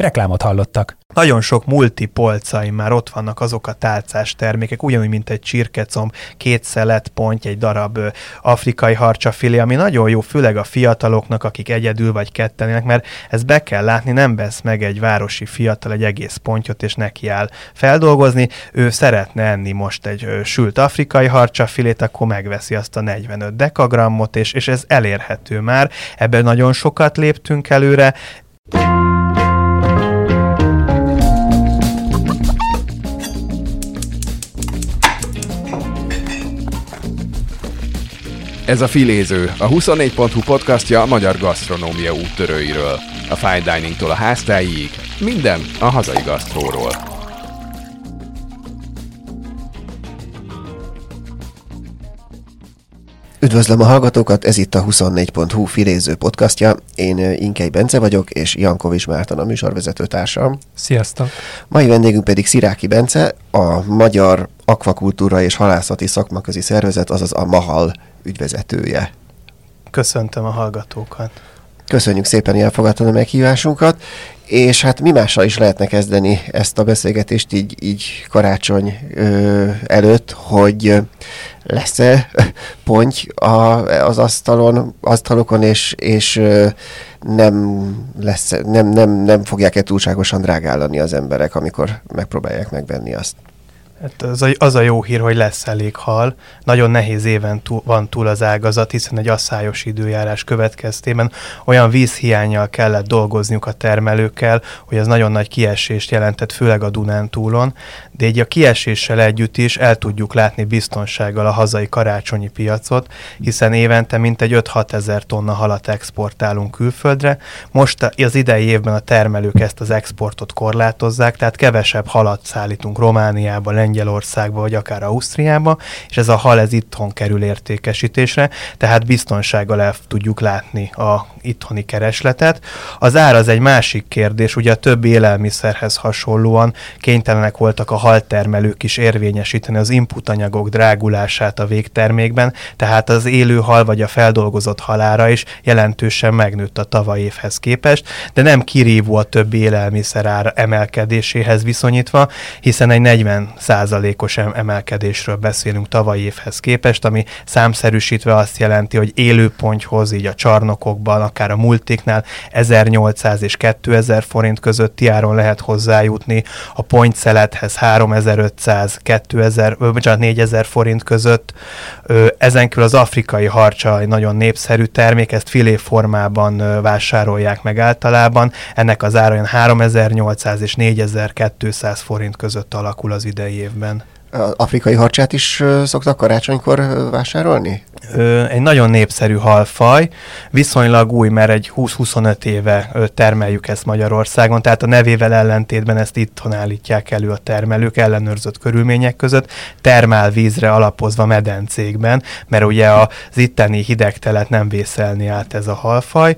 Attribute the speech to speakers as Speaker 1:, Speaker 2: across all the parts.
Speaker 1: Reklámot hallottak.
Speaker 2: Nagyon sok multipolcaim már ott vannak azok a tálcás termékek, ugyanúgy, mint egy csirkecomb, két szelet, pont, egy darab ö, afrikai harcsafilé, ami nagyon jó, főleg a fiataloknak, akik egyedül vagy kettenének, mert ezt be kell látni, nem vesz meg egy városi fiatal egy egész pontyot, és neki áll feldolgozni. Ő szeretne enni most egy ö, sült afrikai harcsafilét, akkor megveszi azt a 45 dekagrammot, és, és ez elérhető már. Ebben nagyon sokat léptünk előre,
Speaker 3: Ez a Filéző, a 24.hu podcastja a magyar gasztronómia úttörőiről. A fine diningtól a háztáig, minden a hazai gasztróról.
Speaker 4: Üdvözlöm a hallgatókat, ez itt a 24.hu filéző podcastja. Én Inkei Bence vagyok, és Jankovics Márton a műsorvezető társam.
Speaker 5: Sziasztok!
Speaker 4: Mai vendégünk pedig Sziráki Bence, a Magyar Akvakultúra és Halászati Szakmaközi Szervezet, azaz a MAHAL ügyvezetője.
Speaker 2: köszöntöm a hallgatókat.
Speaker 4: Köszönjük szépen, hogy elfogadtad a meghívásunkat, és hát mi mással is lehetne kezdeni ezt a beszélgetést így, így karácsony ö, előtt, hogy lesz-e ponty a, az asztalon, asztalokon, és, és ö, nem, lesz, nem, nem, nem fogják-e túlságosan drágállani az emberek, amikor megpróbálják megvenni azt.
Speaker 2: Hát az, a, az a jó hír, hogy lesz elég hal. Nagyon nehéz éven túl, van túl az ágazat, hiszen egy asszályos időjárás következtében olyan vízhiányjal kellett dolgozniuk a termelőkkel, hogy az nagyon nagy kiesést jelentett, főleg a Dunántúlon, de így a kieséssel együtt is el tudjuk látni biztonsággal a hazai karácsonyi piacot, hiszen évente mintegy 5-6 ezer tonna halat exportálunk külföldre. Most az idei évben a termelők ezt az exportot korlátozzák, tehát kevesebb halat szállítunk Romániába, Lengyelországba, vagy akár Ausztriába, és ez a hal ez itthon kerül értékesítésre, tehát biztonsággal el tudjuk látni a itthoni keresletet. Az ár az egy másik kérdés, ugye a többi élelmiszerhez hasonlóan kénytelenek voltak a haltermelők is érvényesíteni az inputanyagok drágulását a végtermékben, tehát az élő hal vagy a feldolgozott halára is jelentősen megnőtt a tavaly évhez képest, de nem kirívó a többi élelmiszer ár emelkedéséhez viszonyítva, hiszen egy 40 százalékos emelkedésről beszélünk tavalyi évhez képest, ami számszerűsítve azt jelenti, hogy élőponthoz, így a csarnokokban, akár a multiknál 1800 és 2000 forint közötti áron lehet hozzájutni, a pontszelethez 3500, 2000, bocsánat, 4000 forint között. Ezen kívül az afrikai harcsa egy nagyon népszerű termék, ezt filé formában vásárolják meg általában. Ennek az ára olyan 3800 és 4200 forint között alakul az idei évben.
Speaker 4: Afrikai harcsát is szoktak karácsonykor vásárolni?
Speaker 2: Egy nagyon népszerű halfaj, viszonylag új, mert egy 20-25 éve termeljük ezt Magyarországon, tehát a nevével ellentétben ezt itthon állítják elő a termelők ellenőrzött körülmények között, termálvízre alapozva medencékben, mert ugye az itteni hidegtelet nem vészelni át ez a halfaj.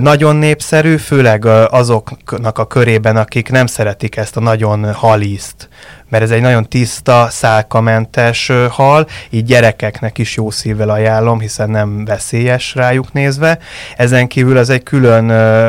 Speaker 2: Nagyon népszerű, főleg azoknak a körében, akik nem szeretik ezt a nagyon halízt, mert ez egy nagyon tiszta, szálkamentes hal, így gyerekeknek is jó szívvel ajánlom, hiszen nem veszélyes rájuk nézve. Ezen kívül az egy külön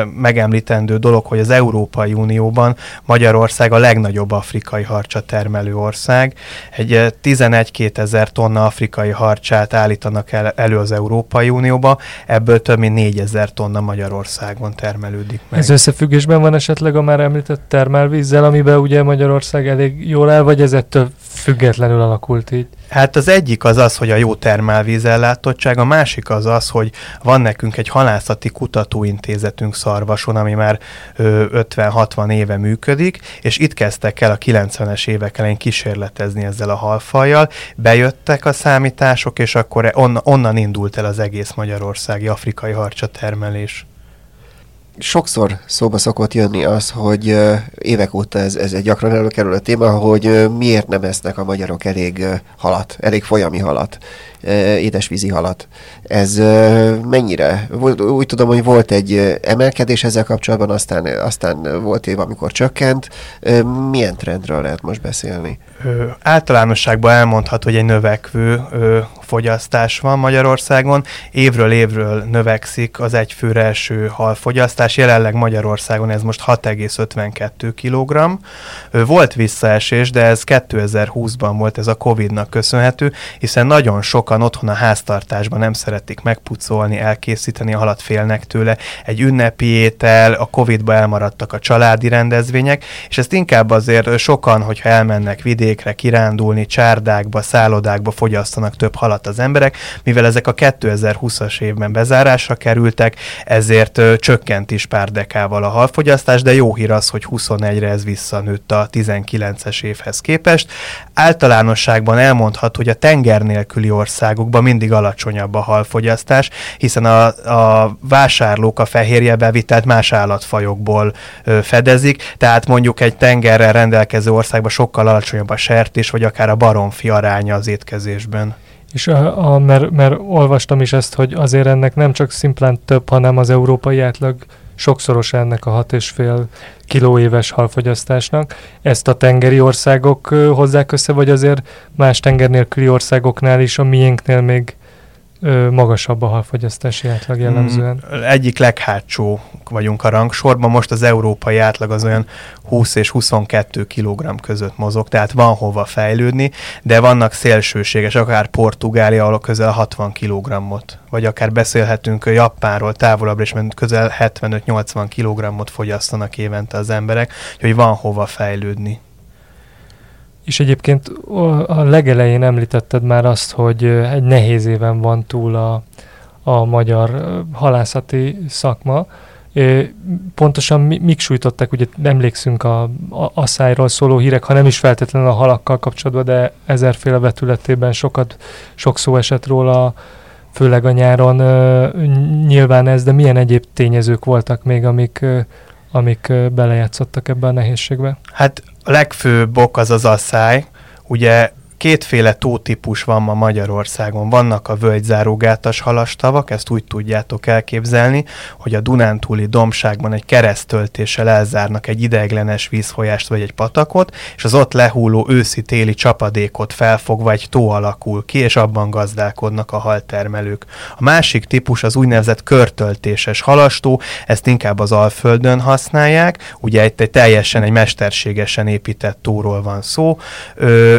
Speaker 2: megemlítendő dolog, hogy az Európai Unióban Magyarország a legnagyobb afrikai harcsa termelő ország. Egy ö, 11-2 ezer tonna afrikai harcsát állítanak el, elő az Európai Unióba, ebből több mint 4 ezer tonna Magyarországon termelődik meg.
Speaker 5: Ez összefüggésben van esetleg a már említett termálvízzel, amiben ugye Magyarország elég jól el, vagy ez ettől függetlenül alakult így?
Speaker 2: Hát az egyik az az, hogy a jó termálvízellátottság, a másik az az, hogy van nekünk egy halászati kutatóintézetünk Szarvason, ami már ö, 50-60 éve működik, és itt kezdtek el a 90-es évek elején kísérletezni ezzel a halfajjal, bejöttek a számítások, és akkor on, onnan indult el az egész magyarországi afrikai harcsa termelés.
Speaker 4: Sokszor szóba szokott jönni az, hogy évek óta ez, ez egy gyakran előkerül a téma, hogy miért nem esznek a magyarok elég halat, elég folyami halat, édesvízi halat. Ez mennyire? Úgy tudom, hogy volt egy emelkedés ezzel kapcsolatban, aztán, aztán volt év, amikor csökkent. Milyen trendről lehet most beszélni?
Speaker 2: Ö, általánosságban elmondható, hogy egy növekvő ö, fogyasztás van Magyarországon. Évről évről növekszik az egyfőre eső halfogyasztás. Jelenleg Magyarországon ez most 6,52 kg. Volt visszaesés, de ez 2020-ban volt ez a Covid-nak köszönhető, hiszen nagyon sokan otthon a háztartásban nem szeretik megpucolni, elkészíteni a halat, félnek tőle. Egy ünnepi étel, a Covid-ba elmaradtak a családi rendezvények, és ezt inkább azért sokan, hogyha elmennek vidékre, kirándulni, csárdákba, szállodákba fogyasztanak több halat az emberek, mivel ezek a 2020-as évben bezárásra kerültek, ezért csökkent is pár dekával a halfogyasztás, de jó hír az, hogy 21-re ez visszanőtt a 19-es évhez képest. Általánosságban elmondhat, hogy a tenger nélküli országokban mindig alacsonyabb a halfogyasztás, hiszen a, a vásárlók a fehérje bevitelt más állatfajokból ö, fedezik, tehát mondjuk egy tengerrel rendelkező országban sokkal alacsonyabb a sertés, vagy akár a baromfi aránya az étkezésben.
Speaker 5: És a, a, mert, mert olvastam is ezt, hogy azért ennek nem csak szimplán több, hanem az európai átlag sokszoros ennek a 6,5 kiló éves halfogyasztásnak. Ezt a tengeri országok hozzák össze, vagy azért más tenger nélküli országoknál is, a miénknél még ö, magasabb a halfogyasztási átlag jellemzően.
Speaker 2: Mm, egyik leghátsó vagyunk a rangsorban, most az európai átlag az olyan 20 és 22 kg között mozog, tehát van hova fejlődni, de vannak szélsőséges, akár Portugália, ahol közel 60 kg-ot, vagy akár beszélhetünk Japánról távolabbra is, közel 75-80 kg-ot fogyasztanak évente az emberek, hogy van hova fejlődni.
Speaker 5: És egyébként a legelején említetted már azt, hogy egy nehéz éven van túl a, a magyar halászati szakma. Pontosan mik sújtották, ugye emlékszünk a, a asszályról szóló hírek, ha nem is feltétlenül a halakkal kapcsolatban, de ezerféle vetületében sokat, sok szó esett róla, főleg a nyáron nyilván ez, de milyen egyéb tényezők voltak még, amik, amik belejátszottak ebbe a nehézségbe?
Speaker 2: Hát a legfőbb ok az az asszály. Ugye kétféle tótípus van ma Magyarországon. Vannak a völgyzárógátas halastavak, ezt úgy tudjátok elképzelni, hogy a Dunántúli domságban egy keresztöltéssel elzárnak egy ideiglenes vízfolyást vagy egy patakot, és az ott lehulló őszi-téli csapadékot felfogva egy tó alakul ki, és abban gazdálkodnak a haltermelők. A másik típus az úgynevezett körtöltéses halastó, ezt inkább az Alföldön használják, ugye itt egy teljesen egy mesterségesen épített tóról van szó. Ö,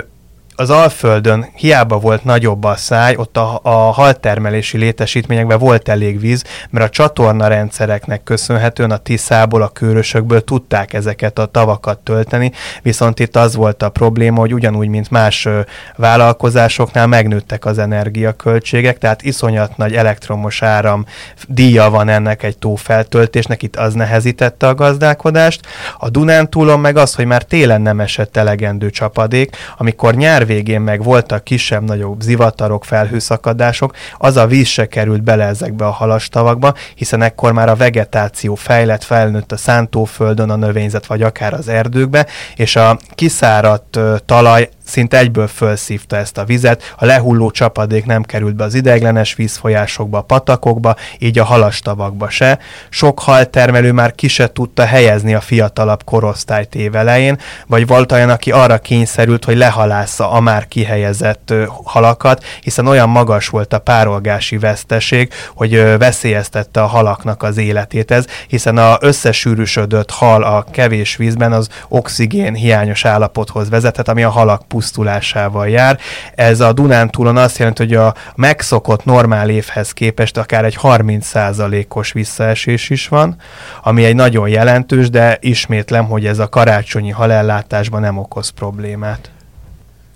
Speaker 2: az Alföldön hiába volt nagyobb a száj, ott a, a haltermelési létesítményekben volt elég víz, mert a csatorna rendszereknek köszönhetően a Tiszából, a Kőrösökből tudták ezeket a tavakat tölteni, viszont itt az volt a probléma, hogy ugyanúgy, mint más vállalkozásoknál megnőttek az energiaköltségek, tehát iszonyat nagy elektromos áram díja van ennek egy tó feltöltésnek, itt az nehezítette a gazdálkodást. A Dunántúlon meg az, hogy már télen nem esett elegendő csapadék, amikor nyár végén meg voltak kisebb-nagyobb zivatarok, felhőszakadások, az a víz se került bele ezekbe a halastavakba, hiszen ekkor már a vegetáció fejlett, felnőtt a szántóföldön, a növényzet, vagy akár az erdőkbe, és a kiszáradt talaj szinte egyből felszívta ezt a vizet, a lehulló csapadék nem került be az ideiglenes vízfolyásokba, a patakokba, így a halastavakba se. Sok haltermelő már ki se tudta helyezni a fiatalabb korosztályt évelején, vagy volt olyan, aki arra kényszerült, hogy lehalásza a már kihelyezett halakat, hiszen olyan magas volt a párolgási veszteség, hogy veszélyeztette a halaknak az életét ez, hiszen a összesűrűsödött hal a kevés vízben az oxigén hiányos állapothoz vezethet, ami a halak pusztulásával jár. Ez a Dunántúlon azt jelenti, hogy a megszokott normál évhez képest akár egy 30%-os visszaesés is van, ami egy nagyon jelentős, de ismétlem, hogy ez a karácsonyi halellátásban nem okoz problémát.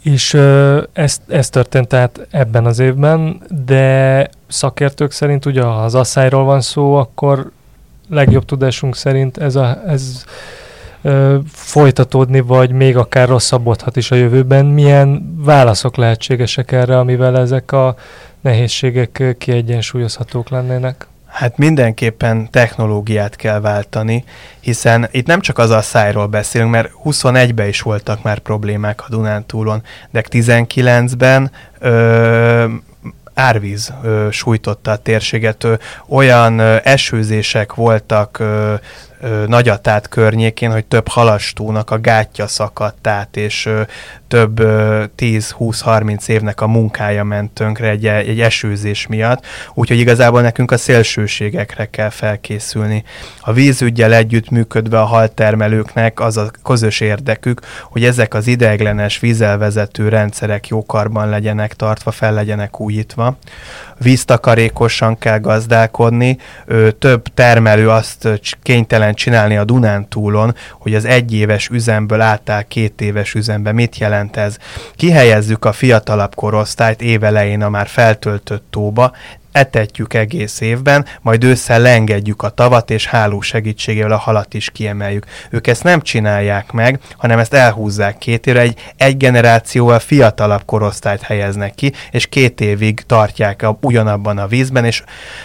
Speaker 5: És ez, ez történt tehát ebben az évben, de szakértők szerint ugye, ha az asszályról van szó, akkor legjobb tudásunk szerint ez, a, ez folytatódni, vagy még akár rosszabbodhat is a jövőben. Milyen válaszok lehetségesek erre, amivel ezek a nehézségek kiegyensúlyozhatók lennének?
Speaker 2: Hát mindenképpen technológiát kell váltani, hiszen itt nem csak az a szájról beszélünk, mert 21-ben is voltak már problémák a Dunántúlon, de 19-ben ö, árvíz ö, sújtotta a térséget, ö, olyan ö, esőzések voltak ö, Nagyatát környékén, hogy több halastónak a gátja szakadt át, és több 10-20-30 évnek a munkája ment tönkre egy, egy esőzés miatt, úgyhogy igazából nekünk a szélsőségekre kell felkészülni. A vízügyel együtt működve a haltermelőknek az a közös érdekük, hogy ezek az ideiglenes vízelvezető rendszerek jókarban legyenek tartva, fel legyenek újítva. Víztakarékosan kell gazdálkodni, több termelő azt kénytelen csinálni a Dunántúlon, hogy az egyéves üzemből átáll két éves üzembe. Mit jelent ez. Kihelyezzük a fiatalabb korosztályt évelején a már feltöltött tóba, etetjük egész évben, majd ősszel lengedjük a tavat, és háló segítségével a halat is kiemeljük. Ők ezt nem csinálják meg, hanem ezt elhúzzák két évre, egy, egy generációval fiatalabb korosztályt helyeznek ki, és két évig tartják a, ugyanabban a vízben, és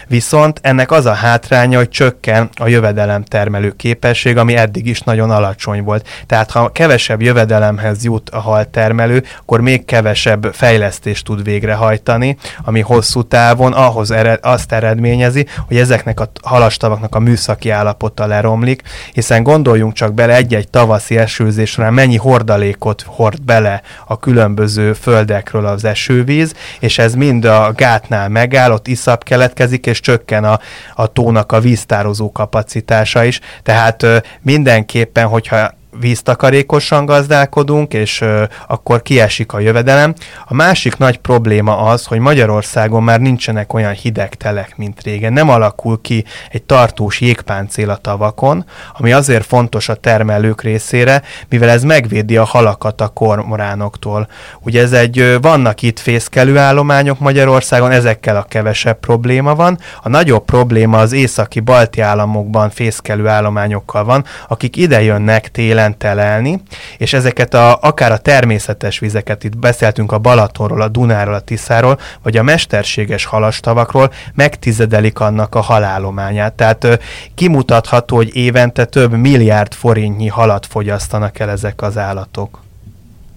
Speaker 2: viszont ennek az a hátránya, hogy csökken a jövedelem termelő képesség, ami eddig is nagyon alacsony volt. Tehát ha kevesebb jövedelemhez jut a haltermelő, akkor még kevesebb fejlesztést tud végrehajtani, ami hosszú távon ahhoz ahhoz ered, azt eredményezi, hogy ezeknek a halastavaknak a műszaki állapota leromlik, hiszen gondoljunk csak bele egy-egy tavaszi esőzésre, mennyi hordalékot hord bele a különböző földekről az esővíz, és ez mind a gátnál megáll, ott iszap keletkezik, és csökken a, a tónak a víztározó kapacitása is. Tehát mindenképpen, hogyha víztakarékosan gazdálkodunk, és ö, akkor kiesik a jövedelem. A másik nagy probléma az, hogy Magyarországon már nincsenek olyan hideg telek, mint régen. Nem alakul ki egy tartós jégpáncél a tavakon, ami azért fontos a termelők részére, mivel ez megvédi a halakat a kormoránoktól. Ugye ez egy, ö, vannak itt fészkelő állományok Magyarországon, ezekkel a kevesebb probléma van. A nagyobb probléma az északi balti államokban fészkelő állományokkal van, akik ide jönnek télen télen telelni, és ezeket a, akár a természetes vizeket, itt beszéltünk a Balatonról, a Dunáról, a Tiszáról, vagy a mesterséges halastavakról, megtizedelik annak a halálományát. Tehát ö, kimutatható, hogy évente több milliárd forintnyi halat fogyasztanak el ezek az állatok.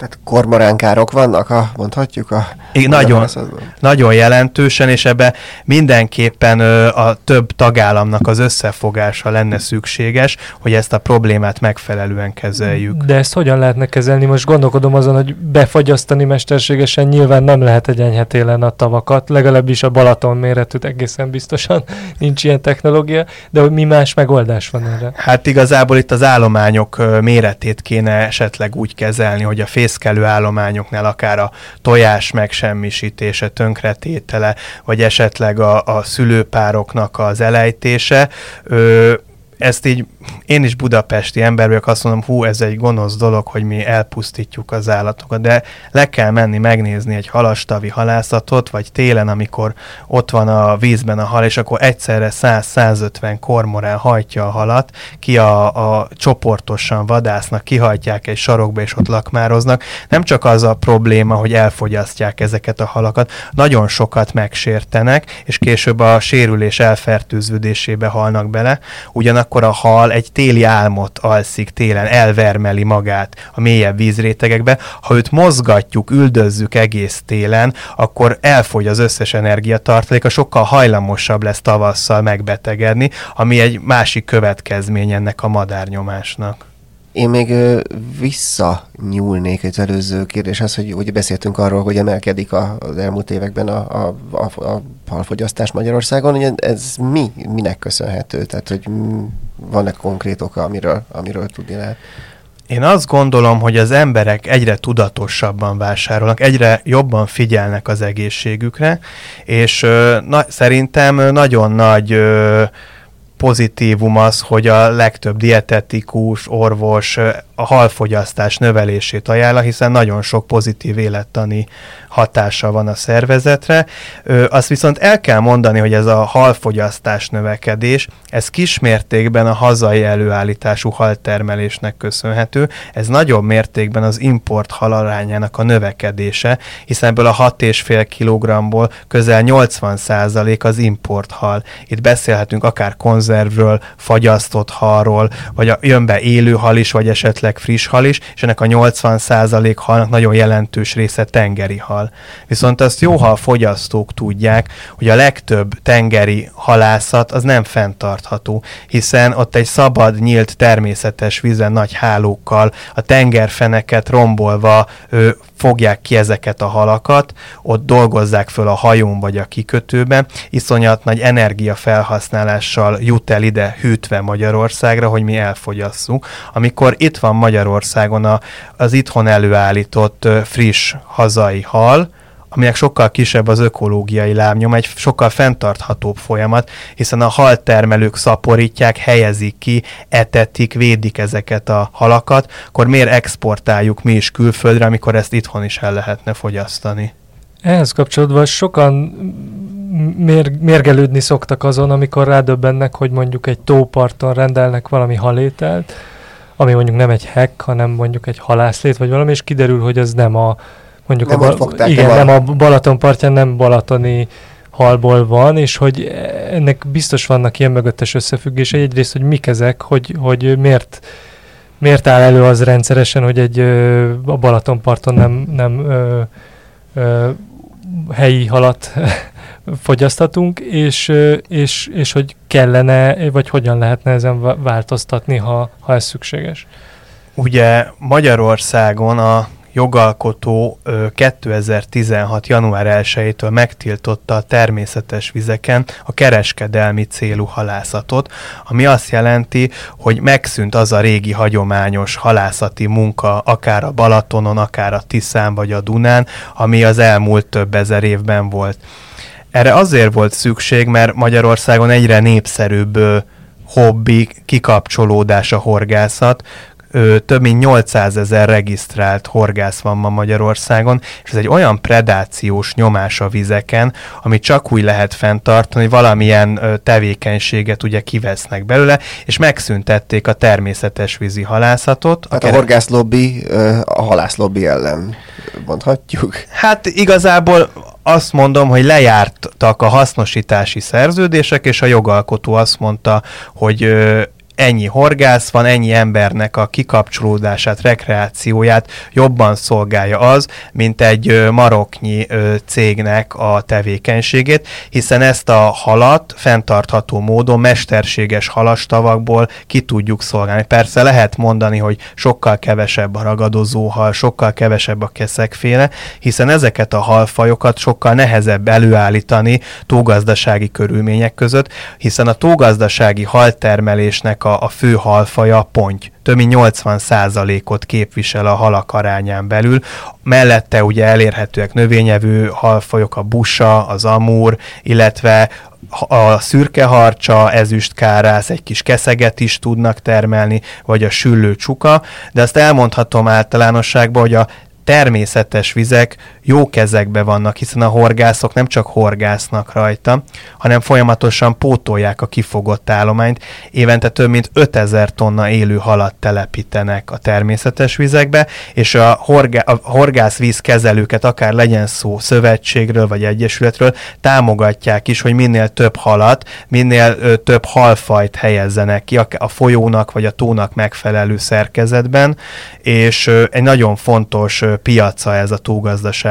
Speaker 4: Tehát kormoránkárok vannak, a, mondhatjuk a...
Speaker 2: Igen, nagyon, nagyon jelentősen, és ebbe mindenképpen ö, a több tagállamnak az összefogása lenne szükséges, hogy ezt a problémát megfelelően kezeljük.
Speaker 5: De ezt hogyan lehetne kezelni? Most gondolkodom azon, hogy befagyasztani mesterségesen nyilván nem lehet egy enyhe télen a tavakat, legalábbis a Balaton méretűt egészen biztosan nincs ilyen technológia, de hogy mi más megoldás van erre?
Speaker 2: Hát igazából itt az állományok méretét kéne esetleg úgy kezelni, hogy a fész fészkelő állományoknál akár a tojás megsemmisítése, tönkretétele, vagy esetleg a, a szülőpároknak az elejtése, ö, ezt így én is budapesti ember vagyok, azt mondom, hú, ez egy gonosz dolog, hogy mi elpusztítjuk az állatokat, de le kell menni megnézni egy halastavi halászatot, vagy télen, amikor ott van a vízben a hal, és akkor egyszerre 100-150 kormorán hajtja a halat, ki a, a csoportosan vadásznak, kihajtják egy sarokba, és ott lakmároznak. Nem csak az a probléma, hogy elfogyasztják ezeket a halakat, nagyon sokat megsértenek, és később a sérülés elfertőződésébe halnak bele. Ugyanakkor a hal egy téli álmot alszik télen, elvermeli magát a mélyebb vízrétegekbe. Ha őt mozgatjuk, üldözzük egész télen, akkor elfogy az összes energiatartaléka, sokkal hajlamosabb lesz tavasszal megbetegedni, ami egy másik következmény ennek a madárnyomásnak.
Speaker 4: Én még visszanyúlnék egy előző kérdéshez, hogy ugye beszéltünk arról, hogy emelkedik az elmúlt években a, a, a, a halfogyasztás Magyarországon. Ugye ez mi, minek köszönhető? Tehát, hogy van-e konkrét oka, amiről, amiről tudni lehet?
Speaker 2: Én azt gondolom, hogy az emberek egyre tudatosabban vásárolnak, egyre jobban figyelnek az egészségükre, és ö, na, szerintem nagyon nagy ö, pozitívum az, hogy a legtöbb dietetikus, orvos a halfogyasztás növelését ajánla, hiszen nagyon sok pozitív élettani hatása van a szervezetre. Ö, azt viszont el kell mondani, hogy ez a halfogyasztás növekedés, ez kismértékben a hazai előállítású haltermelésnek köszönhető, ez nagyobb mértékben az import halarányának a növekedése, hiszen ebből a 6,5 kg-ból közel 80 az import hal. Itt beszélhetünk akár konzervről, fagyasztott halról, vagy a, jön be élő hal is, vagy esetleg friss hal is, és ennek a 80% halnak nagyon jelentős része tengeri hal. Viszont azt jó, ha a fogyasztók tudják, hogy a legtöbb tengeri halászat az nem fenntartható, hiszen ott egy szabad, nyílt, természetes vízen nagy hálókkal a tengerfeneket rombolva ő, fogják ki ezeket a halakat, ott dolgozzák föl a hajón vagy a kikötőben, iszonyat nagy energiafelhasználással jut el ide hűtve Magyarországra, hogy mi elfogyasszunk. Amikor itt van Magyarországon a, az itthon előállított friss hazai hal, aminek sokkal kisebb az ökológiai lábnyom, egy sokkal fenntarthatóbb folyamat, hiszen a haltermelők szaporítják, helyezik ki, etetik, védik ezeket a halakat, akkor miért exportáljuk mi is külföldre, amikor ezt itthon is el lehetne fogyasztani?
Speaker 5: Ehhez kapcsolódva sokan mér- mérgelődni szoktak azon, amikor rádöbbennek, hogy mondjuk egy tóparton rendelnek valami halételt, ami mondjuk nem egy hek, hanem mondjuk egy halászlét, vagy valami, és kiderül, hogy ez nem a mondjuk
Speaker 4: nem
Speaker 5: a, ba- igen, nem a Balaton partján nem balatoni halból van, és hogy ennek biztos vannak ilyen mögöttes összefüggései. Egyrészt, hogy mik ezek, hogy, hogy miért, miért áll elő az rendszeresen, hogy egy a Balatonparton nem, nem ö, ö, helyi halat fogyasztatunk, és, és, és hogy kellene, vagy hogyan lehetne ezen változtatni, ha, ha ez szükséges.
Speaker 2: Ugye Magyarországon a jogalkotó 2016. január 1-től megtiltotta a természetes vizeken a kereskedelmi célú halászatot, ami azt jelenti, hogy megszűnt az a régi hagyományos halászati munka, akár a Balatonon, akár a Tiszán vagy a Dunán, ami az elmúlt több ezer évben volt. Erre azért volt szükség, mert Magyarországon egyre népszerűbb hobbi, kikapcsolódás a horgászat, ö, több mint 800 ezer regisztrált horgász van ma Magyarországon, és ez egy olyan predációs nyomás a vizeken, ami csak úgy lehet fenntartani, hogy valamilyen ö, tevékenységet ugye kivesznek belőle, és megszüntették a természetes vízi halászatot.
Speaker 4: Tehát a, a horgászlobbi a halászlobbi ellen mondhatjuk?
Speaker 2: Hát igazából azt mondom, hogy lejártak a hasznosítási szerződések, és a jogalkotó azt mondta, hogy ennyi horgász van, ennyi embernek a kikapcsolódását, rekreációját jobban szolgálja az, mint egy maroknyi cégnek a tevékenységét, hiszen ezt a halat fenntartható módon mesterséges halastavakból ki tudjuk szolgálni. Persze lehet mondani, hogy sokkal kevesebb a ragadozó hal, sokkal kevesebb a keszekféle, hiszen ezeket a halfajokat sokkal nehezebb előállítani tógazdasági körülmények között, hiszen a tógazdasági haltermelésnek a, a fő halfaja ponty. Több mint 80%-ot képvisel a halak arányán belül. Mellette ugye elérhetőek növényevő halfajok, a busa, az amúr, illetve a szürke harcsa, ezüstkárász, egy kis keszeget is tudnak termelni, vagy a süllő csuka, de azt elmondhatom általánosságban, hogy a természetes vizek jó kezekbe vannak, hiszen a horgászok nem csak horgásznak rajta, hanem folyamatosan pótolják a kifogott állományt. Évente több mint 5000 tonna élő halat telepítenek a természetes vizekbe, és a, horgá- a horgászvízkezelőket, akár legyen szó szövetségről vagy egyesületről, támogatják is, hogy minél több halat, minél ö, több halfajt helyezzenek ki a, a folyónak vagy a tónak megfelelő szerkezetben, és ö, egy nagyon fontos ö, piaca ez a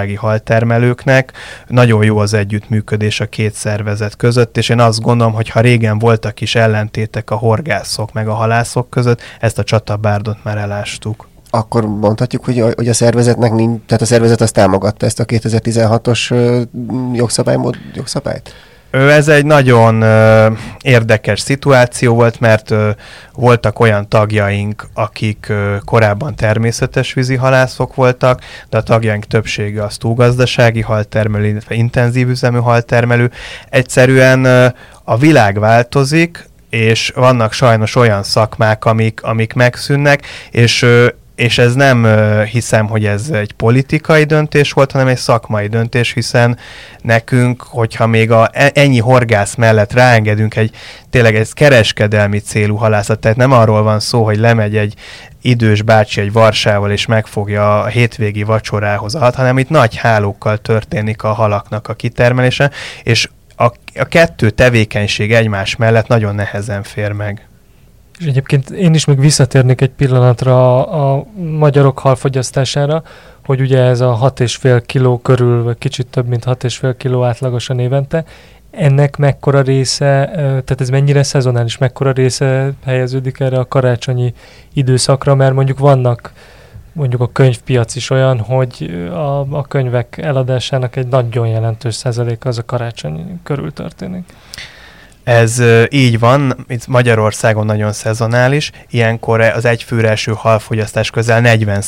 Speaker 2: tógazdasági haltermelőknek. Nagyon jó az együttműködés a két szervezet között, és én azt gondolom, hogy ha régen voltak is ellentétek a horgászok meg a halászok között, ezt a csatabárdot már elástuk
Speaker 4: akkor mondhatjuk, hogy hogy a szervezetnek nincs, tehát a szervezet azt támogatta ezt a 2016-os jogszabálymód, jogszabályt?
Speaker 2: Ez egy nagyon ö, érdekes szituáció volt, mert ö, voltak olyan tagjaink, akik ö, korábban természetes vízi halászok voltak, de a tagjaink többsége az túlgazdasági haltermelő, illetve intenzív üzemű haltermelő. Egyszerűen ö, a világ változik, és vannak sajnos olyan szakmák, amik, amik megszűnnek, és és ez nem hiszem, hogy ez egy politikai döntés volt, hanem egy szakmai döntés, hiszen nekünk, hogyha még a, e, ennyi horgász mellett ráengedünk egy tényleg egy kereskedelmi célú halászat, tehát nem arról van szó, hogy lemegy egy idős bácsi egy varsával és megfogja a hétvégi vacsorához a hanem itt nagy hálókkal történik a halaknak a kitermelése, és a, a kettő tevékenység egymás mellett nagyon nehezen fér meg.
Speaker 5: És egyébként én is még visszatérnék egy pillanatra a, a magyarok halfogyasztására, hogy ugye ez a 6,5 kiló körül, vagy kicsit több, mint 6,5 kiló átlagosan évente, ennek mekkora része, tehát ez mennyire szezonális, mekkora része helyeződik erre a karácsonyi időszakra, mert mondjuk vannak mondjuk a könyvpiac is olyan, hogy a, a könyvek eladásának egy nagyon jelentős százaléka az a karácsony körül történik.
Speaker 2: Ez így van, itt Magyarországon nagyon szezonális, ilyenkor az egyfőre eső halfogyasztás közel 40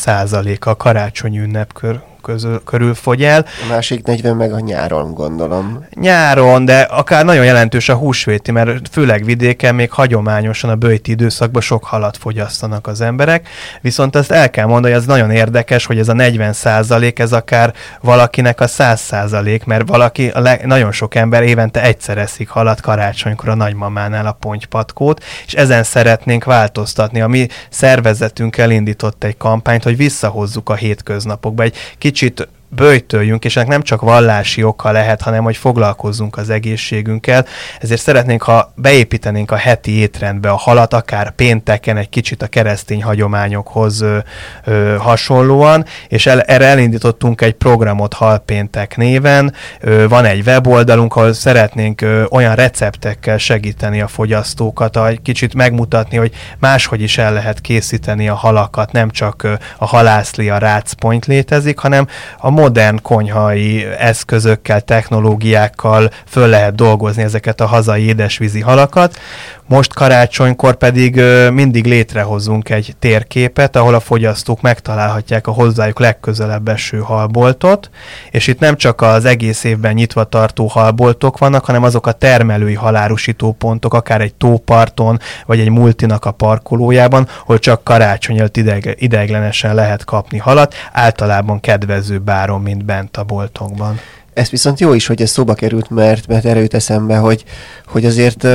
Speaker 2: a karácsonyi ünnepkör közül, körül fogy el.
Speaker 4: A másik 40 meg a nyáron, gondolom.
Speaker 2: Nyáron, de akár nagyon jelentős a húsvéti, mert főleg vidéken még hagyományosan a bőjti időszakban sok halat fogyasztanak az emberek, viszont azt el kell mondani, hogy ez nagyon érdekes, hogy ez a 40 százalék, ez akár valakinek a 100 százalék, mert valaki, a leg, nagyon sok ember évente egyszer eszik halat karácsonykor a nagymamánál a pontypatkót, és ezen szeretnénk változtatni. A mi szervezetünk elindított egy kampányt, hogy visszahozzuk a hétköznapokba egy kicsit Geçit böjtöljünk, és ennek nem csak vallási oka lehet, hanem hogy foglalkozzunk az egészségünkkel. Ezért szeretnénk, ha beépítenénk a heti étrendbe a halat, akár pénteken egy kicsit a keresztény hagyományokhoz ö, ö, hasonlóan, és el, erre elindítottunk egy programot Halpéntek néven. Ö, van egy weboldalunk, ahol szeretnénk ö, olyan receptekkel segíteni a fogyasztókat, egy kicsit megmutatni, hogy máshogy is el lehet készíteni a halakat, nem csak ö, a halászli, a rácpoint létezik, hanem a modern konyhai eszközökkel, technológiákkal föl lehet dolgozni ezeket a hazai édesvízi halakat. Most karácsonykor pedig mindig létrehozunk egy térképet, ahol a fogyasztók megtalálhatják a hozzájuk legközelebb eső halboltot, és itt nem csak az egész évben nyitva tartó halboltok vannak, hanem azok a termelői halárusító pontok, akár egy tóparton, vagy egy multinak a parkolójában, ahol csak karácsony előtt ideiglenesen lehet kapni halat, általában kedvező báron, mint bent a boltokban.
Speaker 4: Ez viszont jó is, hogy ez szóba került, mert, mert jut eszembe, hogy, hogy azért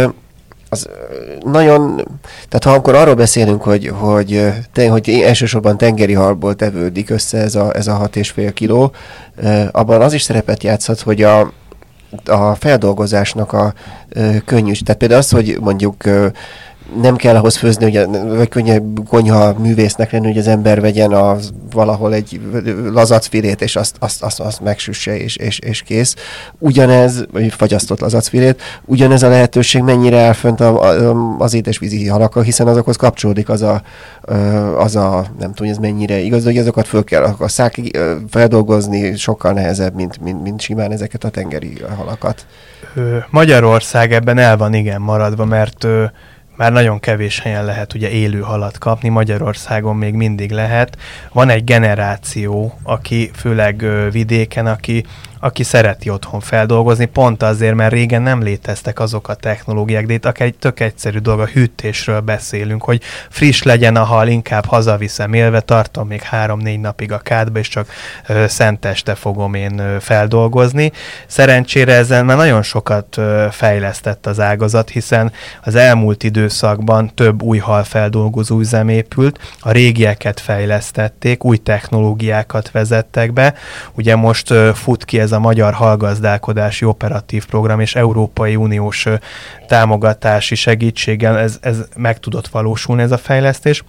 Speaker 4: az nagyon, tehát ha akkor arról beszélünk, hogy, hogy, te, hogy elsősorban tengeri halból tevődik össze ez a, ez a hat és fél kiló, abban az is szerepet játszhat, hogy a, a feldolgozásnak a könnyű, tehát például az, hogy mondjuk nem kell ahhoz főzni, hogy, vagy könnyebb konyha művésznek lenni, hogy az ember vegyen a, valahol egy lazacfilét, és azt, azt, azt, azt megsüsse, és, és, és kész. Ugyanez, vagy fagyasztott lazacfilét, ugyanez a lehetőség mennyire elfönt a, a, az édesvízi halakkal, hiszen azokhoz kapcsolódik az a, az a nem tudom, ez mennyire igaz, hogy azokat föl kell a szák feldolgozni, sokkal nehezebb, mint, mint, mint simán ezeket a tengeri halakat.
Speaker 2: Magyarország ebben el van igen maradva, mert már nagyon kevés helyen lehet ugye élő halat kapni, Magyarországon még mindig lehet. Van egy generáció, aki főleg vidéken, aki aki szereti otthon feldolgozni, pont azért, mert régen nem léteztek azok a technológiák, de itt akár egy tök egyszerű dolog, a hűtésről beszélünk, hogy friss legyen a hal, inkább hazaviszem élve, tartom még három-négy napig a kádba, és csak ö, szenteste fogom én ö, feldolgozni. Szerencsére ezen már nagyon sokat ö, fejlesztett az ágazat, hiszen az elmúlt időszakban több új halfeldolgozó üzem épült, a régieket fejlesztették, új technológiákat vezettek be. Ugye most ö, fut ki ez ez a Magyar Hallgazdálkodási Operatív Program és Európai Uniós támogatási segítséggel ez, ez meg tudott valósulni ez a fejlesztés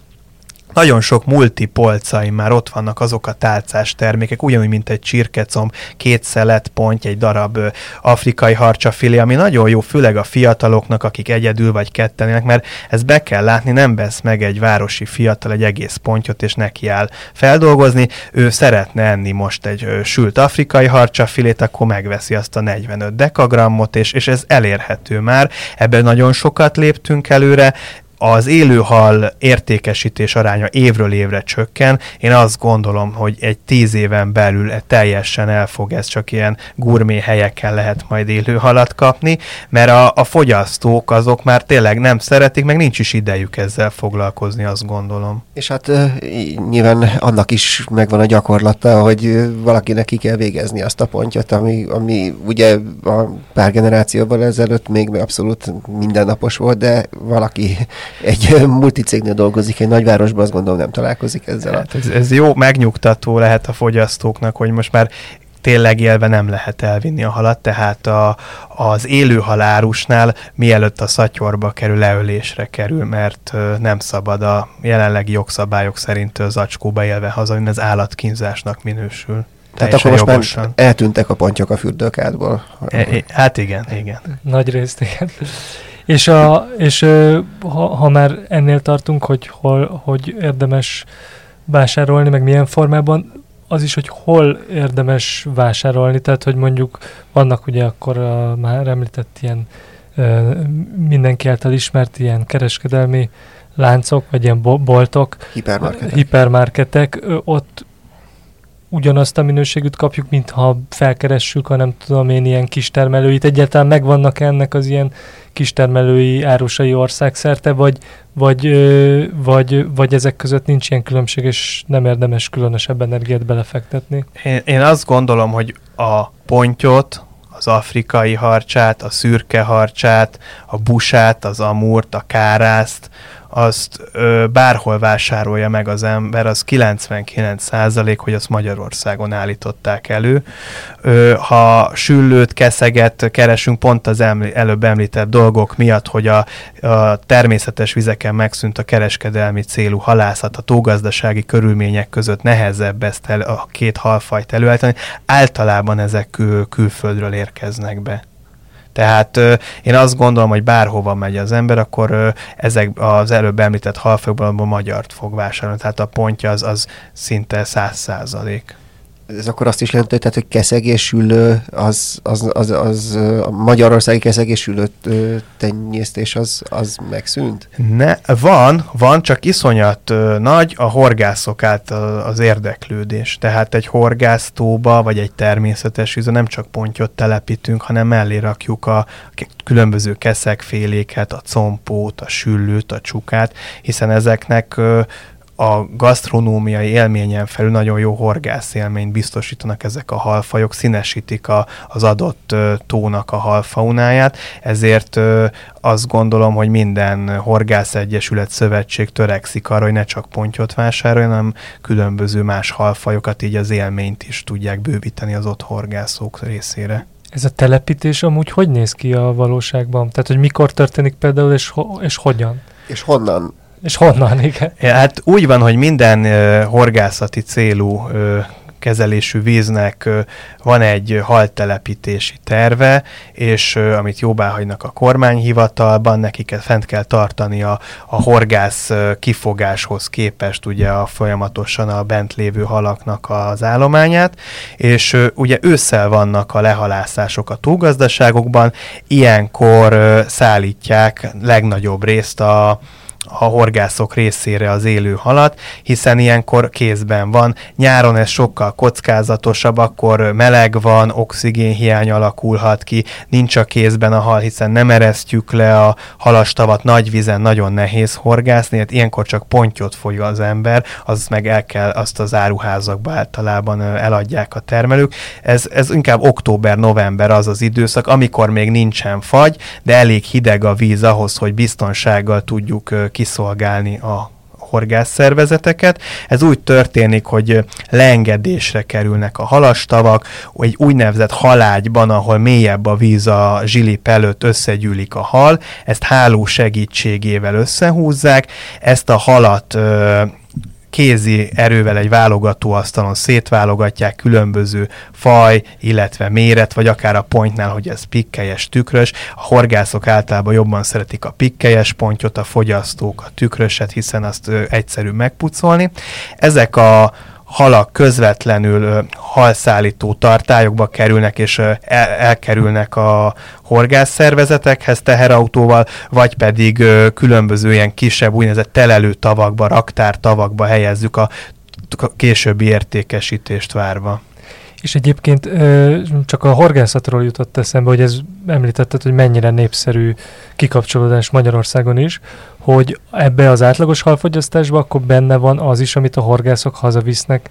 Speaker 2: nagyon sok multipolcaim már ott vannak azok a tálcás termékek, ugyanúgy, mint egy csirkecom, két szelet, pont, egy darab ö, afrikai harcsafilé, ami nagyon jó, főleg a fiataloknak, akik egyedül vagy kettenének, mert ezt be kell látni, nem vesz meg egy városi fiatal egy egész pontyot, és neki áll feldolgozni. Ő szeretne enni most egy ö, sült afrikai harcsafilét, akkor megveszi azt a 45 dekagrammot, és, és ez elérhető már. Ebben nagyon sokat léptünk előre, az élőhal értékesítés aránya évről évre csökken. Én azt gondolom, hogy egy tíz éven belül teljesen el ez csak ilyen gurmé helyeken lehet majd élőhalat kapni, mert a, a fogyasztók azok már tényleg nem szeretik, meg nincs is idejük ezzel foglalkozni, azt gondolom.
Speaker 4: És hát nyilván annak is megvan a gyakorlata, hogy valakinek ki kell végezni azt a pontját, ami, ami ugye a pár generációban ezelőtt még abszolút mindennapos volt, de valaki egy multicégnél dolgozik egy nagyvárosban, azt gondolom nem találkozik ezzel.
Speaker 2: Hát ez, ez jó, megnyugtató lehet a fogyasztóknak, hogy most már tényleg élve nem lehet elvinni a halat, tehát a, az élő halárusnál mielőtt a szatyorba kerül, leölésre kerül, mert nem szabad a jelenlegi jogszabályok szerint zacskóba élve hazajönni, ez állatkínzásnak minősül.
Speaker 4: Tehát akkor most jogosan. már eltűntek a pontyok a fürdőkádból.
Speaker 2: E, e, hát igen, igen.
Speaker 5: Nagy részt, igen. És, a, és ha, ha már ennél tartunk, hogy hol, hogy érdemes vásárolni, meg milyen formában, az is, hogy hol érdemes vásárolni, tehát hogy mondjuk vannak ugye akkor a már említett ilyen mindenki által ismert ilyen kereskedelmi láncok, vagy ilyen boltok,
Speaker 4: hipermarketek,
Speaker 5: hipermarketek. Ott ugyanazt a minőségűt kapjuk, mintha felkeressük a nem tudom én ilyen kistermelőit. Egyáltalán megvannak ennek az ilyen kistermelői árusai országszerte, vagy, vagy, vagy, vagy ezek között nincs ilyen különbség, és nem érdemes különösebb energiát belefektetni?
Speaker 2: Én, én azt gondolom, hogy a pontyot, az afrikai harcsát, a szürke harcsát, a busát, az amurt, a kárászt, azt ö, bárhol vásárolja meg az ember, az 99 százalék, hogy azt Magyarországon állították elő. Ö, ha süllőt, keszeget keresünk pont az emlí- előbb említett dolgok miatt, hogy a, a természetes vizeken megszűnt a kereskedelmi célú halászat, a tógazdasági körülmények között nehezebb ezt el, a két halfajt előállítani, általában ezek kül- külföldről érkeznek be. Tehát ö, én azt gondolom, hogy bárhova megy az ember, akkor ö, ezek az előbb említett halfőkből magyart fog vásárolni. Tehát a pontja az, az szinte száz százalék
Speaker 4: ez akkor azt is jelenti, tehát, hogy keszegésülő, az, az, az, az a magyarországi keszegésülő tenyésztés az, az megszűnt?
Speaker 2: Ne, van, van, csak iszonyat nagy a horgászok által az érdeklődés. Tehát egy horgásztóba, vagy egy természetes vízbe nem csak pontyot telepítünk, hanem mellé rakjuk a különböző keszegféléket, a compót, a süllőt, a csukát, hiszen ezeknek a gasztronómiai élményen felül nagyon jó horgász élményt biztosítanak ezek a halfajok, színesítik a, az adott tónak a halfaunáját, ezért azt gondolom, hogy minden horgászegyesület szövetség törekszik arra, hogy ne csak pontyot vásároljon, hanem különböző más halfajokat, így az élményt is tudják bővíteni az ott horgászók részére.
Speaker 5: Ez a telepítés amúgy hogy néz ki a valóságban? Tehát, hogy mikor történik például, és, ho- és hogyan?
Speaker 4: És honnan
Speaker 5: és honnan, igen?
Speaker 2: Ja, hát úgy van, hogy minden uh, horgászati célú uh, kezelésű víznek van egy haltelepítési terve, és amit jóvá hagynak a kormányhivatalban, nekik fent kell tartani a, a horgász uh, kifogáshoz képest ugye a folyamatosan a bent lévő halaknak az állományát, és ugye ősszel vannak a lehalászások a túlgazdaságokban, ilyenkor szállítják legnagyobb részt a a horgászok részére az élő halat, hiszen ilyenkor kézben van. Nyáron ez sokkal kockázatosabb, akkor meleg van, oxigénhiány alakulhat ki, nincs a kézben a hal, hiszen nem eresztjük le a halastavat, nagy vizen nagyon nehéz horgászni, hát ilyenkor csak pontyot fogy az ember, az meg el kell, azt az áruházakba általában eladják a termelők. Ez, ez inkább október-november az az időszak, amikor még nincsen fagy, de elég hideg a víz ahhoz, hogy biztonsággal tudjuk kiszolgálni a horgászszervezeteket. Ez úgy történik, hogy leengedésre kerülnek a halastavak, egy úgynevezett halágyban, ahol mélyebb a víz a zsilip előtt összegyűlik a hal, ezt háló segítségével összehúzzák, ezt a halat kézi erővel egy válogatóasztalon szétválogatják különböző faj, illetve méret, vagy akár a pontnál, hogy ez pikkelyes, tükrös. A horgászok általában jobban szeretik a pikkelyes pontyot, a fogyasztók a tükröset, hiszen azt egyszerű megpucolni. Ezek a halak közvetlenül halszállító tartályokba kerülnek és el, elkerülnek a horgászszervezetekhez teherautóval, vagy pedig különböző ilyen kisebb úgynevezett telelő tavakba, raktár tavakba helyezzük a későbbi értékesítést várva.
Speaker 5: És egyébként csak a horgászatról jutott eszembe, hogy ez említetted, hogy mennyire népszerű kikapcsolódás Magyarországon is, hogy ebbe az átlagos halfogyasztásba akkor benne van az is, amit a horgászok hazavisznek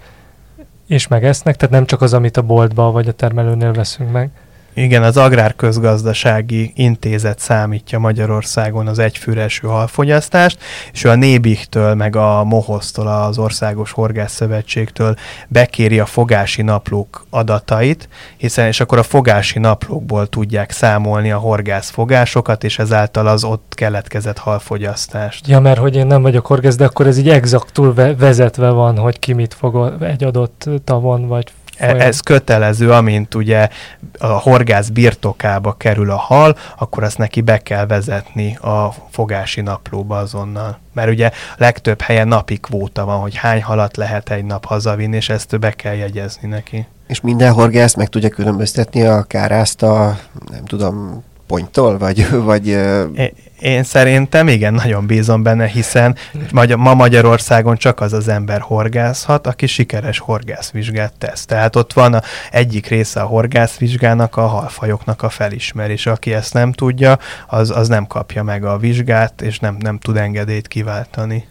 Speaker 5: és megesznek, tehát nem csak az, amit a boltba vagy a termelőnél veszünk meg.
Speaker 2: Igen, az Agrárközgazdasági Intézet számítja Magyarországon az egyfőre eső halfogyasztást, és ő a Nébihtől, meg a Mohosztól, az Országos Horgászszövetségtől bekéri a fogási naplók adatait, hiszen és akkor a fogási naplókból tudják számolni a horgászfogásokat, és ezáltal az ott keletkezett halfogyasztást.
Speaker 5: Ja, mert hogy én nem vagyok horgász, de akkor ez így exaktul vezetve van, hogy ki mit fog egy adott tavon, vagy
Speaker 2: Folyam. Ez kötelező, amint ugye a horgász birtokába kerül a hal, akkor azt neki be kell vezetni a fogási naplóba azonnal. Mert ugye legtöbb helyen napi kvóta van, hogy hány halat lehet egy nap hazavinni, és ezt be kell jegyezni neki.
Speaker 4: És minden horgász meg tudja különböztetni a kárászt a, nem tudom, ponttól, vagy... vagy
Speaker 2: é, én szerintem igen, nagyon bízom benne, hiszen ma Magyarországon csak az az ember horgászhat, aki sikeres horgászvizsgát tesz. Tehát ott van a egyik része a horgászvizsgának, a halfajoknak a felismerés. Aki ezt nem tudja, az, az nem kapja meg a vizsgát, és nem, nem tud engedélyt kiváltani.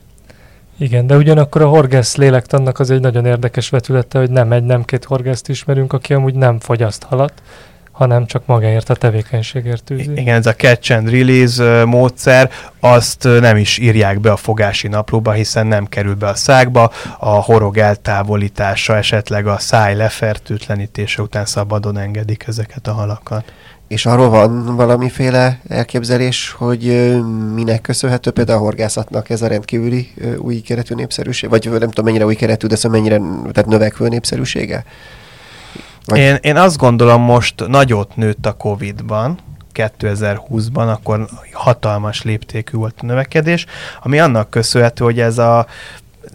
Speaker 5: Igen, de ugyanakkor a horgász lélektannak az egy nagyon érdekes vetülete, hogy nem egy, nem két horgászt ismerünk, aki amúgy nem fogyaszt halat, hanem csak magáért a tevékenységért űzi.
Speaker 2: Igen, ez a catch and release módszer, azt nem is írják be a fogási naplóba, hiszen nem kerül be a szákba, a horog eltávolítása, esetleg a száj lefertőtlenítése után szabadon engedik ezeket a halakat.
Speaker 4: És arról van valamiféle elképzelés, hogy minek köszönhető például a horgászatnak ez a rendkívüli új keretű népszerűség? Vagy nem tudom mennyire új keretű, de szóval mennyire tehát növekvő népszerűsége?
Speaker 2: Vagy... Én, én azt gondolom, most nagyot nőtt a Covid-ban, 2020-ban, akkor hatalmas léptékű volt a növekedés, ami annak köszönhető, hogy ez a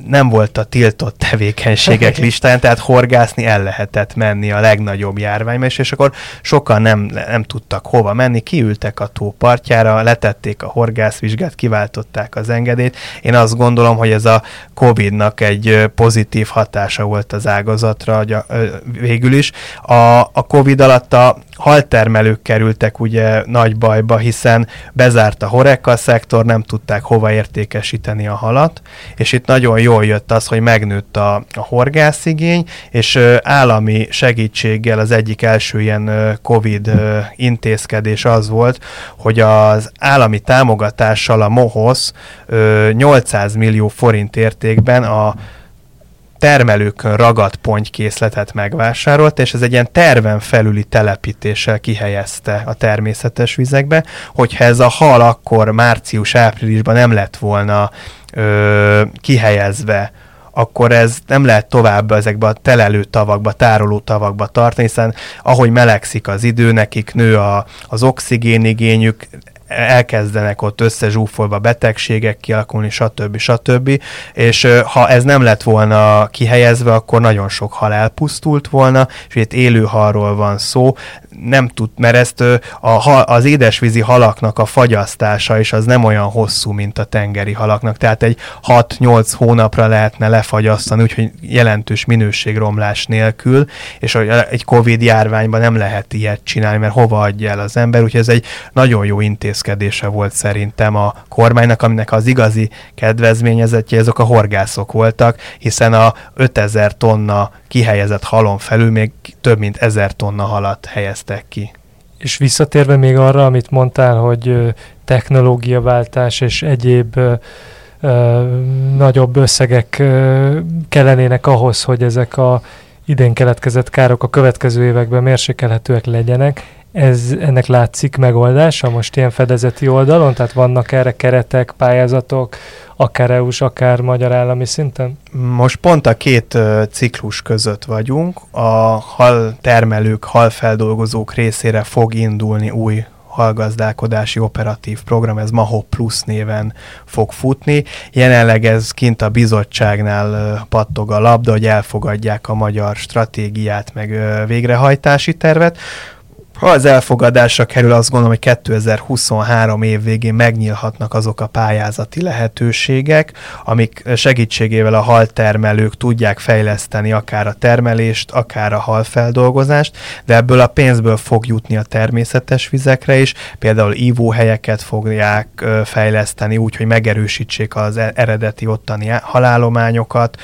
Speaker 2: nem volt a tiltott tevékenységek listáján, tehát horgászni el lehetett menni a legnagyobb járványban, és, akkor sokan nem, nem tudtak hova menni, kiültek a tó partjára, letették a horgászvizsgát, kiváltották az engedélyt. Én azt gondolom, hogy ez a Covid-nak egy pozitív hatása volt az ágazatra végül is. A, a Covid alatt a haltermelők kerültek ugye nagy bajba, hiszen bezárt a horeka szektor, nem tudták hova értékesíteni a halat, és itt nagyon jól jött az, hogy megnőtt a, a horgászigény, és állami segítséggel az egyik első ilyen COVID intézkedés az volt, hogy az állami támogatással a MOHOSZ ö, 800 millió forint értékben a termelőkön ragadt pontykészletet megvásárolt, és ez egy ilyen terven felüli telepítéssel kihelyezte a természetes vizekbe, hogyha ez a hal akkor március-áprilisban nem lett volna ö, kihelyezve, akkor ez nem lehet tovább ezekbe a telelő tavakba, tároló tavakba tartani, hiszen ahogy melegszik az idő, nekik nő a, az oxigénigényük, elkezdenek ott összezsúfolva betegségek kialakulni, stb. stb. És ha ez nem lett volna kihelyezve, akkor nagyon sok hal elpusztult volna, és itt élő halról van szó, nem tud, mert ezt a, az édesvízi halaknak a fagyasztása is az nem olyan hosszú, mint a tengeri halaknak, tehát egy 6-8 hónapra lehetne lefagyasztani, úgyhogy jelentős minőségromlás nélkül, és egy Covid járványban nem lehet ilyet csinálni, mert hova adja el az ember, úgyhogy ez egy nagyon jó intézkedése volt szerintem a kormánynak, aminek az igazi kedvezményezetje azok a horgászok voltak, hiszen a 5000 tonna kihelyezett halon felül még több mint 1000 tonna halat helyeztek ki.
Speaker 5: És visszatérve még arra, amit mondtál, hogy technológiaváltás és egyéb nagyobb összegek kellenének ahhoz, hogy ezek a idén keletkezett károk a következő években mérsékelhetőek legyenek. Ez, ennek látszik megoldása most ilyen fedezeti oldalon? Tehát vannak erre keretek, pályázatok, akár EU-s, akár magyar állami szinten?
Speaker 2: Most pont a két ciklus között vagyunk. A hal termelők, halfeldolgozók részére fog indulni új halgazdálkodási operatív program, ez MAHO Plus néven fog futni. Jelenleg ez kint a bizottságnál pattog a labda, hogy elfogadják a magyar stratégiát, meg végrehajtási tervet. Ha az elfogadásra kerül, azt gondolom, hogy 2023 év végén megnyílhatnak azok a pályázati lehetőségek, amik segítségével a haltermelők tudják fejleszteni akár a termelést, akár a halfeldolgozást, de ebből a pénzből fog jutni a természetes vizekre is, például ívóhelyeket fogják fejleszteni úgy, hogy megerősítsék az e-, eredeti ottani halálományokat,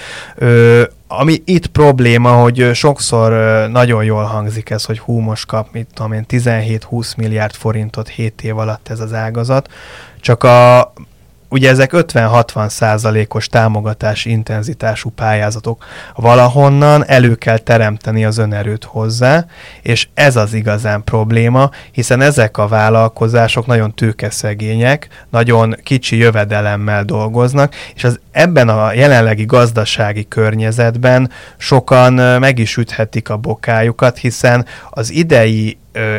Speaker 2: ami itt probléma, hogy sokszor nagyon jól hangzik ez, hogy hú, kap, mit tudom én, 17-20 milliárd forintot 7 év alatt ez az ágazat, csak a ugye ezek 50-60 százalékos támogatás intenzitású pályázatok. Valahonnan elő kell teremteni az önerőt hozzá, és ez az igazán probléma, hiszen ezek a vállalkozások nagyon tőkeszegények, nagyon kicsi jövedelemmel dolgoznak, és az ebben a jelenlegi gazdasági környezetben sokan meg is üthetik a bokájukat, hiszen az idei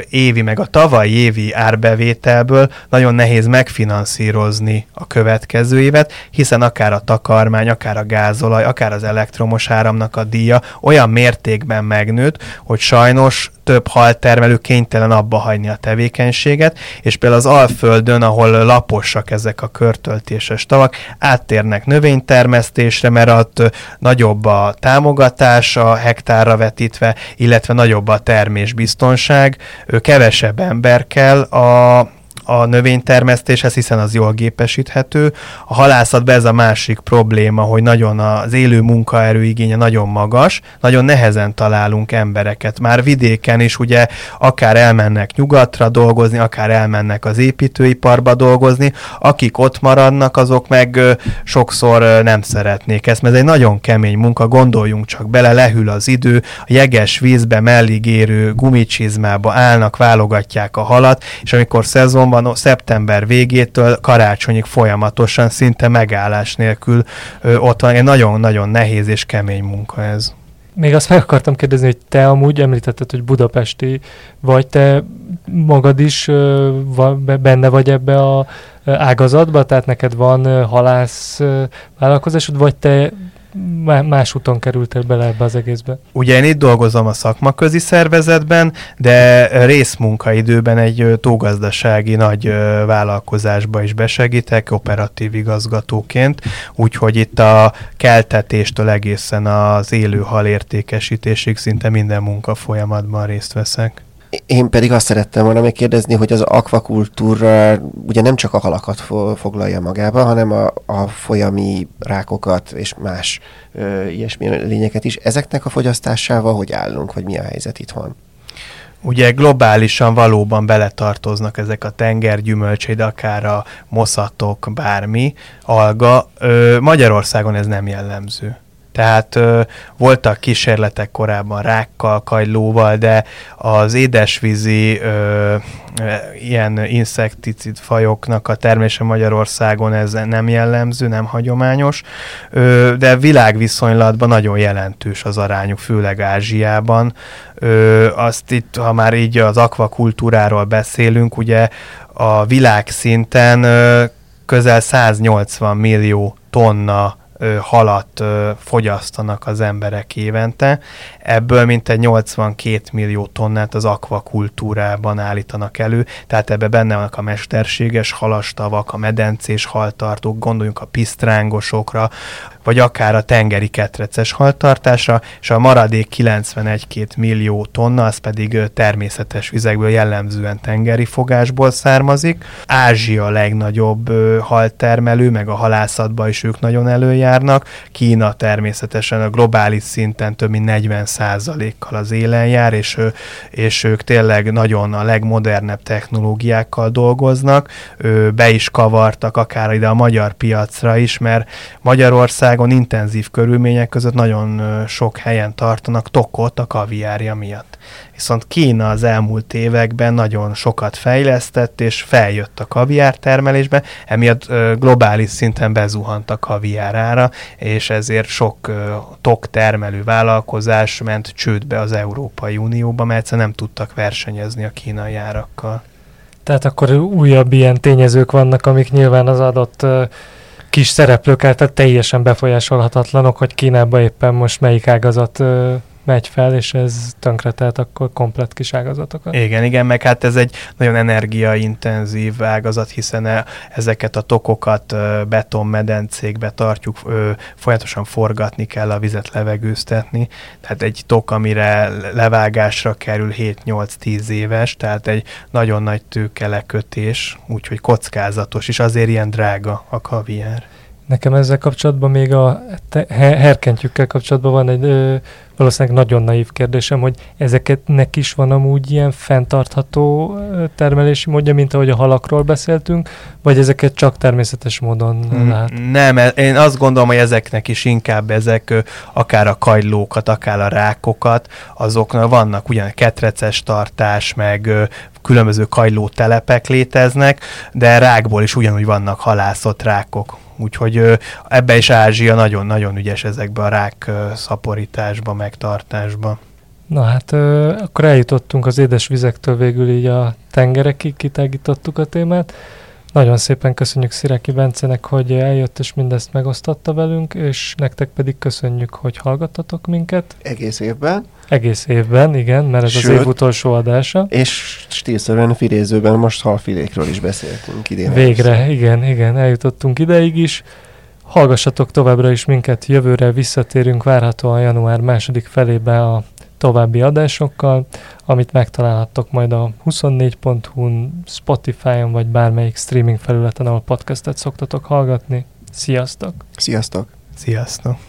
Speaker 2: évi, meg a tavalyi évi árbevételből nagyon nehéz megfinanszírozni a következő évet, hiszen akár a takarmány, akár a gázolaj, akár az elektromos áramnak a díja olyan mértékben megnőtt, hogy sajnos több haltermelő kénytelen abba hagyni a tevékenységet, és például az Alföldön, ahol laposak ezek a körtöltéses tavak, áttérnek növénytermesztésre, mert ott nagyobb a támogatás a hektárra vetítve, illetve nagyobb a termésbiztonság, kevesebb ember kell a a növénytermesztéshez, hiszen az jól gépesíthető. A halászatban ez a másik probléma, hogy nagyon az élő munkaerő igénye nagyon magas, nagyon nehezen találunk embereket. Már vidéken is ugye akár elmennek nyugatra dolgozni, akár elmennek az építőiparba dolgozni, akik ott maradnak, azok meg sokszor nem szeretnék ezt, mert ez egy nagyon kemény munka, gondoljunk csak bele, lehűl az idő, a jeges vízbe mellig érő gumicsizmába állnak, válogatják a halat, és amikor szezonban van szeptember végétől karácsonyig folyamatosan, szinte megállás nélkül ott van. Egy nagyon-nagyon nehéz és kemény munka ez.
Speaker 5: Még azt meg akartam kérdezni, hogy te amúgy említetted, hogy budapesti vagy, te magad is benne vagy ebbe a ágazatba, tehát neked van halász vállalkozásod, vagy te más úton kerültél bele ebbe az egészbe?
Speaker 2: Ugye én itt dolgozom a szakmaközi szervezetben, de részmunkaidőben egy tógazdasági nagy vállalkozásba is besegítek, operatív igazgatóként, úgyhogy itt a keltetéstől egészen az élő hal értékesítésig szinte minden munka folyamatban részt veszek.
Speaker 4: Én pedig azt szerettem volna még kérdezni, hogy az akvakultúra ugye nem csak a halakat foglalja magába, hanem a, a folyami rákokat és más ö, ilyesmi lényeket is. Ezeknek a fogyasztásával hogy állunk, vagy mi a helyzet itthon?
Speaker 2: Ugye globálisan valóban beletartoznak ezek a tengergyümölcsei, de akár a moszatok, bármi, alga. Ö, Magyarországon ez nem jellemző. Tehát ö, voltak kísérletek korábban rákkal, kajlóval, de az édesvízi ö, ilyen inszekticid fajoknak a termése Magyarországon ez nem jellemző, nem hagyományos, ö, de világviszonylatban nagyon jelentős az arányuk, főleg Ázsiában. Ö, azt itt, ha már így az akvakultúráról beszélünk, ugye a világszinten ö, közel 180 millió tonna halat fogyasztanak az emberek évente. Ebből mintegy 82 millió tonnát az akvakultúrában állítanak elő, tehát ebbe benne vannak a mesterséges halastavak, a medencés haltartók, gondoljunk a pisztrángosokra, vagy akár a tengeri ketreces haltartásra, és a maradék 91-2 millió tonna, az pedig természetes vizekből jellemzően tengeri fogásból származik. Ázsia a legnagyobb haltermelő, meg a halászatban is ők nagyon előjárnak. Kína természetesen a globális szinten több mint 40% kal az élen jár, és, és ők tényleg nagyon a legmodernebb technológiákkal dolgoznak. Be is kavartak akár ide a magyar piacra is, mert Magyarország Magyarországon intenzív körülmények között nagyon sok helyen tartanak tokot a kaviárja miatt. Viszont Kína az elmúlt években nagyon sokat fejlesztett, és feljött a kaviár termelésbe, emiatt globális szinten bezuhant a kaviárára, és ezért sok tok termelő vállalkozás ment csődbe az Európai Unióba, mert nem tudtak versenyezni a kínai árakkal.
Speaker 5: Tehát akkor újabb ilyen tényezők vannak, amik nyilván az adott kis szereplők által teljesen befolyásolhatatlanok, hogy Kínában éppen most melyik ágazat megy fel, és ez tönkretelt akkor komplet kis ágazatokat.
Speaker 2: Igen, igen, meg hát ez egy nagyon energiaintenzív ágazat, hiszen e, ezeket a tokokat betonmedencékbe tartjuk, folyamatosan forgatni kell a vizet levegőztetni, tehát egy tok, amire levágásra kerül 7-8-10 éves, tehát egy nagyon nagy tőkelekötés, úgyhogy kockázatos, és azért ilyen drága a kaviár.
Speaker 5: Nekem ezzel kapcsolatban még a te, herkentjükkel kapcsolatban van egy ö, valószínűleg nagyon naív kérdésem, hogy ezeknek is van amúgy ilyen fenntartható termelési módja, mint ahogy a halakról beszéltünk, vagy ezeket csak természetes módon mm, lát?
Speaker 2: Nem, e, én azt gondolom, hogy ezeknek is inkább ezek akár a kagylókat, akár a rákokat, azoknak vannak ugyan ketreces tartás, meg különböző kajló telepek léteznek, de rákból is ugyanúgy vannak halászott rákok. Úgyhogy ebbe is Ázsia nagyon-nagyon ügyes ezekbe a rák szaporításba, megtartásba.
Speaker 5: Na hát akkor eljutottunk az édes vizektől végül így a tengerekig, kitágítottuk a témát. Nagyon szépen köszönjük Szireki Bencenek, hogy eljött és mindezt megosztotta velünk, és nektek pedig köszönjük, hogy hallgattatok minket.
Speaker 4: Egész évben.
Speaker 5: Egész évben, igen, mert ez Sőt, az év utolsó adása.
Speaker 4: És stílszerűen filézőben most halfilékről is beszéltünk idén.
Speaker 5: Végre, először. igen, igen, eljutottunk ideig is. Hallgassatok továbbra is minket, jövőre visszatérünk várhatóan január második felébe a további adásokkal, amit megtalálhattok majd a 24.hu-n, Spotify-on vagy bármelyik streaming felületen, ahol podcastet szoktatok hallgatni. Sziasztok!
Speaker 4: Sziasztok!
Speaker 2: Sziasztok!